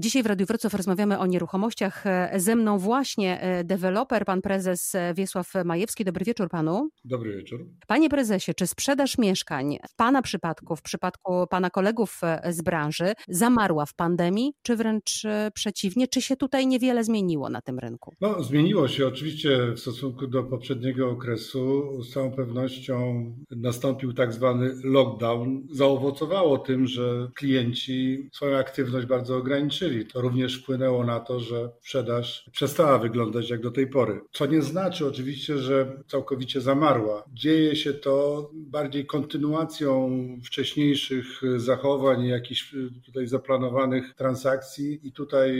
Dzisiaj w Radiu Wrocław rozmawiamy o nieruchomościach. Ze mną właśnie e, deweloper, pan prezes e, Wiesław Majewski. Dobry wieczór panu. Dobry wieczór. Panie prezesie, czy sprzedaż mieszkań w pana przypadku, w przypadku pana kolegów e, z branży zamarła w pandemii, czy wręcz przeciwnie? Czy się tutaj niewiele zmieniło na tym rynku? No, zmieniło się oczywiście w stosunku do poprzedniego okresu. Z całą pewnością nastąpił tak zwany lockdown. Zaowocowało tym, że klienci swoją aktywność bardzo ograniczyli. To również wpłynęło na to, że sprzedaż przestała wyglądać jak do tej pory. Co nie znaczy oczywiście, że całkowicie zamarła. Dzieje się to bardziej kontynuacją wcześniejszych zachowań, jakichś tutaj zaplanowanych transakcji i tutaj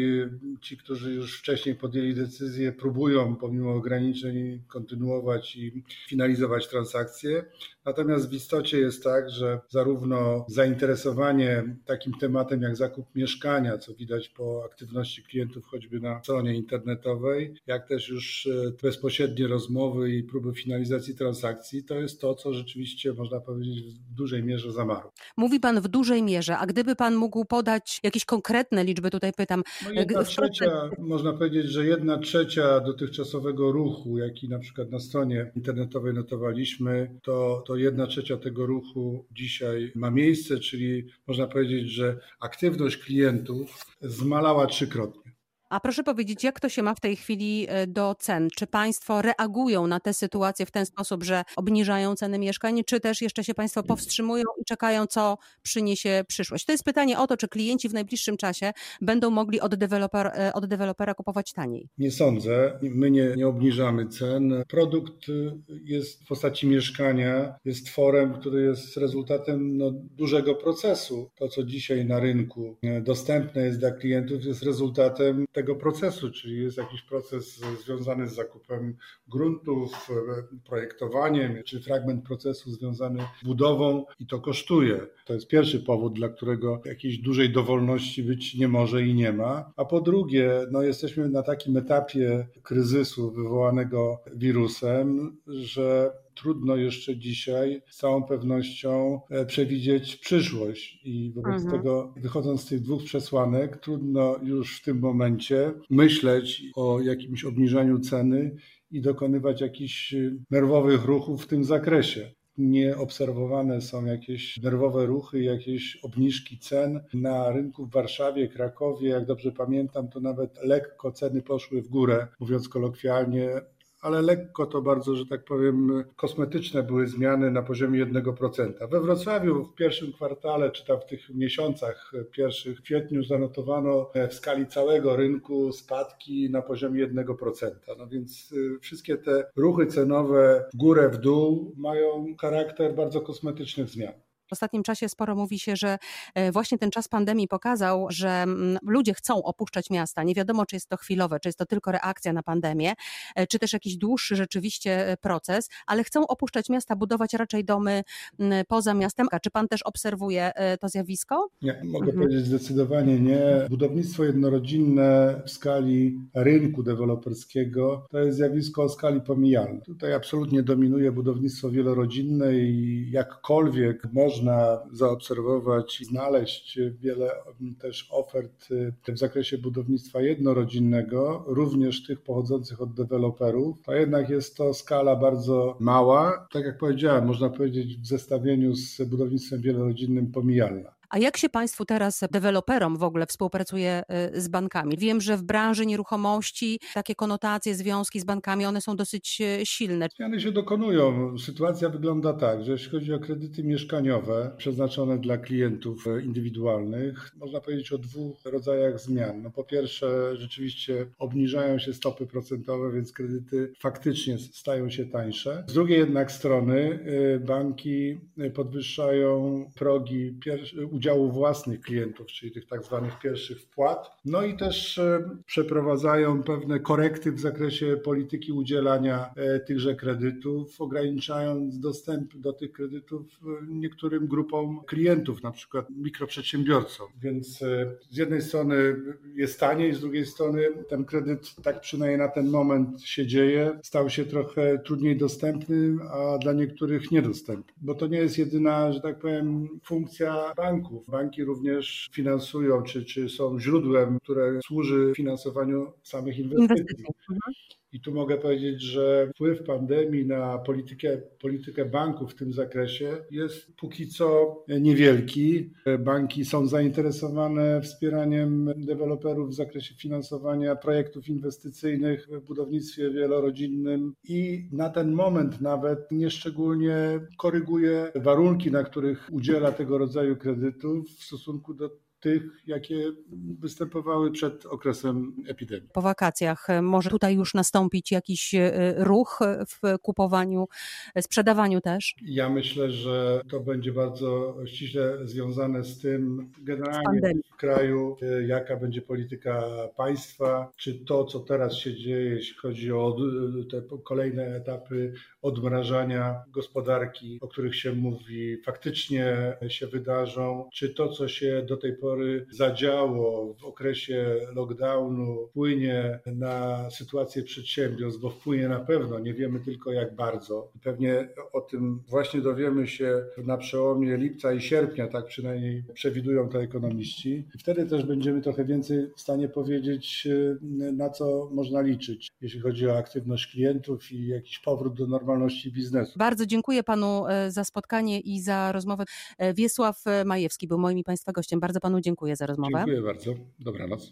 ci, którzy już wcześniej podjęli decyzję, próbują pomimo ograniczeń kontynuować i finalizować transakcje. Natomiast w istocie jest tak, że zarówno zainteresowanie takim tematem jak zakup mieszkania, co widać po aktywności klientów choćby na stronie internetowej, jak też już e, bezpośrednie rozmowy i próby finalizacji transakcji, to jest to, co rzeczywiście można powiedzieć w dużej mierze zamarło. Mówi Pan w dużej mierze, a gdyby Pan mógł podać jakieś konkretne liczby, tutaj pytam. No jedna trzecia, można powiedzieć, że jedna trzecia dotychczasowego ruchu, jaki na przykład na stronie internetowej notowaliśmy, to, to jedna trzecia tego ruchu dzisiaj ma miejsce, czyli można powiedzieć, że aktywność klientów zmalała trzykrotnie. A proszę powiedzieć, jak to się ma w tej chwili e, do cen? Czy państwo reagują na tę sytuację w ten sposób, że obniżają ceny mieszkań, czy też jeszcze się państwo powstrzymują i czekają, co przyniesie przyszłość? To jest pytanie o to, czy klienci w najbliższym czasie będą mogli od, deweloper, e, od dewelopera kupować taniej. Nie sądzę. My nie, nie obniżamy cen. Produkt jest w postaci mieszkania, jest tworem, który jest rezultatem no, dużego procesu. To, co dzisiaj na rynku e, dostępne jest dla klientów, jest rezultatem tego procesu, czyli jest jakiś proces związany z zakupem gruntów, projektowaniem, czy fragment procesu związany z budową i to kosztuje. To jest pierwszy powód, dla którego jakiejś dużej dowolności być nie może i nie ma. A po drugie, no jesteśmy na takim etapie kryzysu wywołanego wirusem, że trudno jeszcze dzisiaj z całą pewnością e, przewidzieć przyszłość. I wobec mhm. tego, wychodząc z tych dwóch przesłanek, trudno już w tym momencie myśleć o jakimś obniżaniu ceny i dokonywać jakichś e, nerwowych ruchów w tym zakresie nie obserwowane są jakieś nerwowe ruchy, jakieś obniżki cen. Na rynku w Warszawie, Krakowie, jak dobrze pamiętam, to nawet lekko ceny poszły w górę, mówiąc kolokwialnie ale lekko to bardzo, że tak powiem, kosmetyczne były zmiany na poziomie 1%. We Wrocławiu w pierwszym kwartale, czy tam w tych miesiącach pierwszych, w kwietniu zanotowano w skali całego rynku spadki na poziomie 1%. No więc y, wszystkie te ruchy cenowe w górę, w dół mają charakter bardzo kosmetycznych zmian. W ostatnim czasie sporo mówi się, że e, właśnie ten czas pandemii pokazał, że mm, ludzie chcą opuszczać miasta. Nie wiadomo, czy jest to chwilowe, czy jest to tylko reakcja na pandemię, e, czy też jakiś dłuższy rzeczywiście e, proces, ale chcą opuszczać miasta, budować raczej domy mm, poza miastem. A czy pan też obserwuje to zjawisko? Nie, mogę mhm. powiedzieć zdecydowanie nie. Budownictwo jednorodzinne w skali rynku deweloperskiego to jest zjawisko o skali pomijalnej. Tutaj absolutnie dominuje budownictwo wielorodzinne i jakkolwiek można można zaobserwować i znaleźć wiele też ofert w zakresie budownictwa jednorodzinnego, również tych pochodzących od deweloperów, to jednak jest to skala bardzo mała. Tak jak powiedziałem, można powiedzieć w zestawieniu z budownictwem wielorodzinnym pomijalna. A jak się Państwu teraz, deweloperom w ogóle współpracuje y, z bankami? Wiem, że w branży nieruchomości takie konotacje, związki z bankami, one są dosyć y, silne. Zmiany się dokonują. Sytuacja wygląda tak, że jeśli chodzi o kredyty mieszkaniowe przeznaczone dla klientów y, indywidualnych, można powiedzieć o dwóch rodzajach zmian. No po pierwsze, rzeczywiście obniżają się stopy procentowe, więc kredyty faktycznie stają się tańsze. Z drugiej jednak strony banki podwyższają progi udziału własnych klientów, czyli tych tak zwanych pierwszych wpłat. No i też e, przeprowadzają pewne korekty w zakresie polityki udzielania e, tychże kredytów, ograniczając dostęp do tych kredytów e, niektórym grupom klientów, na przykład mikroprzedsiębiorcom. Więc z jednej strony jest taniej, z drugiej strony ten kredyt, tak przynajmniej na ten moment się dzieje, stał się trochę trudniej dostępny, a dla niektórych niedostępny. Bo to nie jest jedyna, że tak powiem, funkcja banku rachunków. Banki również finansują, czy, czy są źródłem, które służy finansowaniu samych inwestycji. inwestycji. I tu mogę powiedzieć, że wpływ pandemii na politykę, politykę banków w tym zakresie jest póki co niewielki. Banki są zainteresowane wspieraniem deweloperów w zakresie finansowania projektów inwestycyjnych w budownictwie wielorodzinnym i na ten moment nawet nieszczególnie koryguje warunki, na których udziela tego rodzaju kredytów w stosunku do tych, jakie występowały przed okresem epidemii. Po wakacjach e, może tutaj już nastąpić jakiś e, ruch w kupowaniu, e, sprzedawaniu też? Ja myślę, że to będzie bardzo ściśle związane z tym generalnie w kraju, jaka będzie polityka państwa, czy to, co teraz się dzieje, jeśli chodzi o te kolejne etapy odmrażania gospodarki, o których się mówi, faktycznie się wydarzą, czy to, co się do tej pory pory zadziało w okresie lockdownu, wpłynie na sytuację przedsiębiorstw, bo wpłynie na pewno, nie wiemy tylko jak bardzo. Pewnie o tym właśnie dowiemy się na przełomie lipca i sierpnia, tak przynajmniej przewidują to ekonomiści. Wtedy też będziemy trochę więcej w stanie powiedzieć, na co można liczyć, jeśli chodzi o aktywność klientów i jakiś powrót do normalności biznesu. Bardzo dziękuję panu e, za spotkanie i za rozmowę. E, Wiesław Majewski był moim i państwa gościem. Bardzo panu dziękuję za rozmowę. Dziękuję bardzo. Dobranoc.